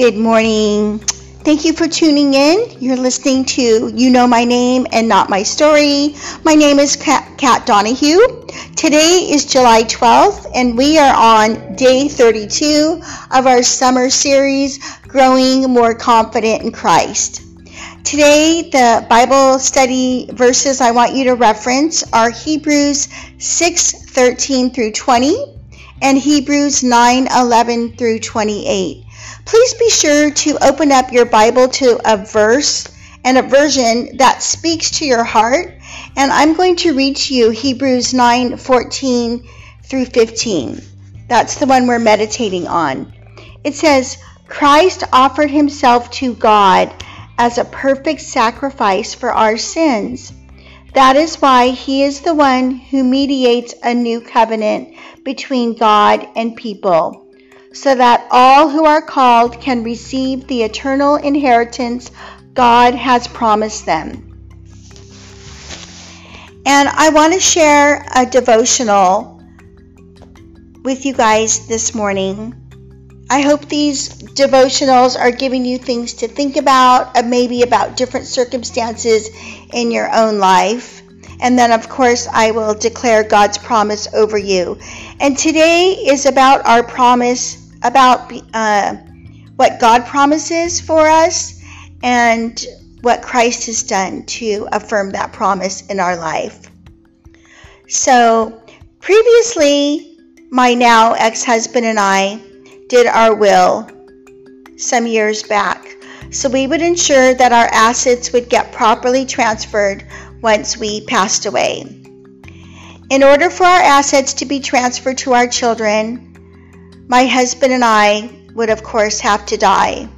Good morning. Thank you for tuning in. You're listening to You Know My Name and Not My Story. My name is Kat, Donahue. Today is July 12th, and we are on day 32 of our summer series, Growing More Confident in Christ. Today, the Bible study verses I want you to reference are Hebrews 6 13 through 20 and Hebrews 9 11 through 28 please be sure to open up your Bible to a verse and a version that speaks to your heart. And I'm going to read to you Hebrews 9 14 through 15. That's the one we're meditating on. It says, Christ offered himself to God as a perfect sacrifice for our sins. That is why he is the one who mediates a new covenant between God and people so that all who are called can receive the eternal inheritance God has promised them. And I want to share a devotional with you guys this morning. I hope these devotionals are giving you things to think about, uh, maybe about different circumstances in your own life. And then, of course, I will declare God's promise over you. And today is about our promise about uh, what God promises for us and what Christ has done to affirm that promise in our life. So, previously, my now ex husband and I did our will some years back. So, we would ensure that our assets would get properly transferred once we passed away. In order for our assets to be transferred to our children, my husband and I would, of course, have to die.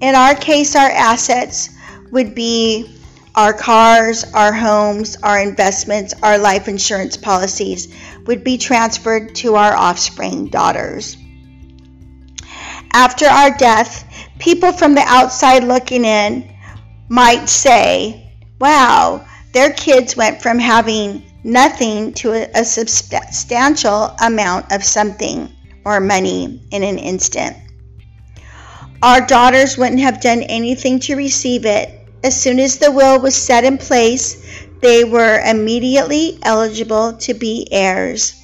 In our case, our assets would be our cars, our homes, our investments, our life insurance policies would be transferred to our offspring daughters. After our death, people from the outside looking in might say, wow, their kids went from having nothing to a, substantial amount of something or money in an instant. Our daughters wouldn't have done anything to receive it. As soon as the will was set in place, they were immediately eligible to be heirs.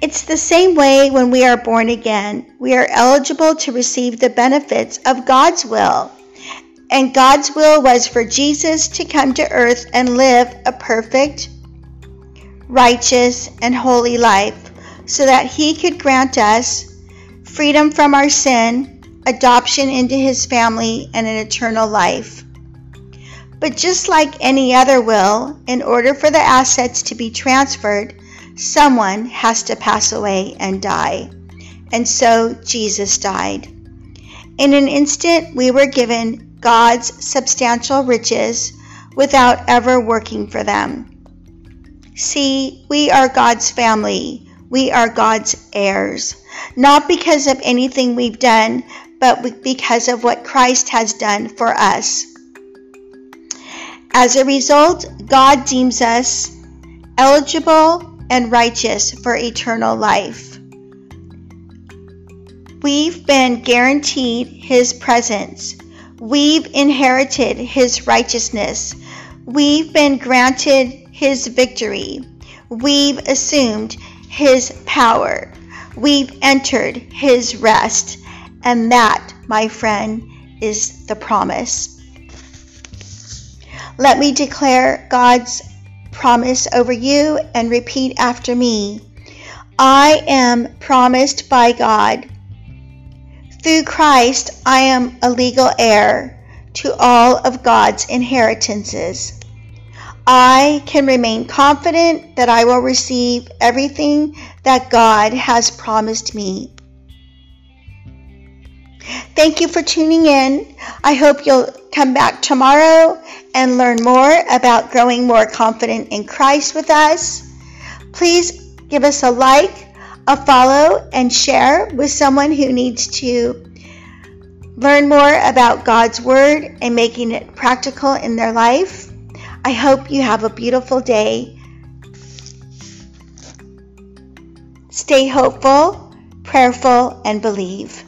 It's the same way when we are born again. We are eligible to receive the benefits of God's will. And God's will was for Jesus to come to earth and live a perfect, righteous, and holy life so that He could grant us freedom from our sin, adoption into His family, and an eternal life. But just like any other will, in order for the assets to be transferred, someone has to pass away and die. And so Jesus died. In an instant, we were given God's substantial riches without ever working for them. See, we are God's family. We are God's heirs, not because of anything we've done, but because of what Christ has done for us. As a result, God deems us eligible and righteous for eternal life. We've been guaranteed His presence. We've inherited His righteousness. We've been granted His victory. We've assumed his power. We've entered his rest. And that, my friend, is the promise. Let me declare God's promise over you and repeat after me. I am promised by God. Through Christ, I am a legal heir to all of God's inheritances. I can remain confident that I will receive everything that God has promised me. Thank you for tuning in. I hope you'll come back tomorrow and learn more about growing more confident in Christ with us. Please give us a like, a follow, and share with someone who needs to learn more about God's Word and making it practical in their life. I hope you have a beautiful day. Stay hopeful, prayerful, and believe.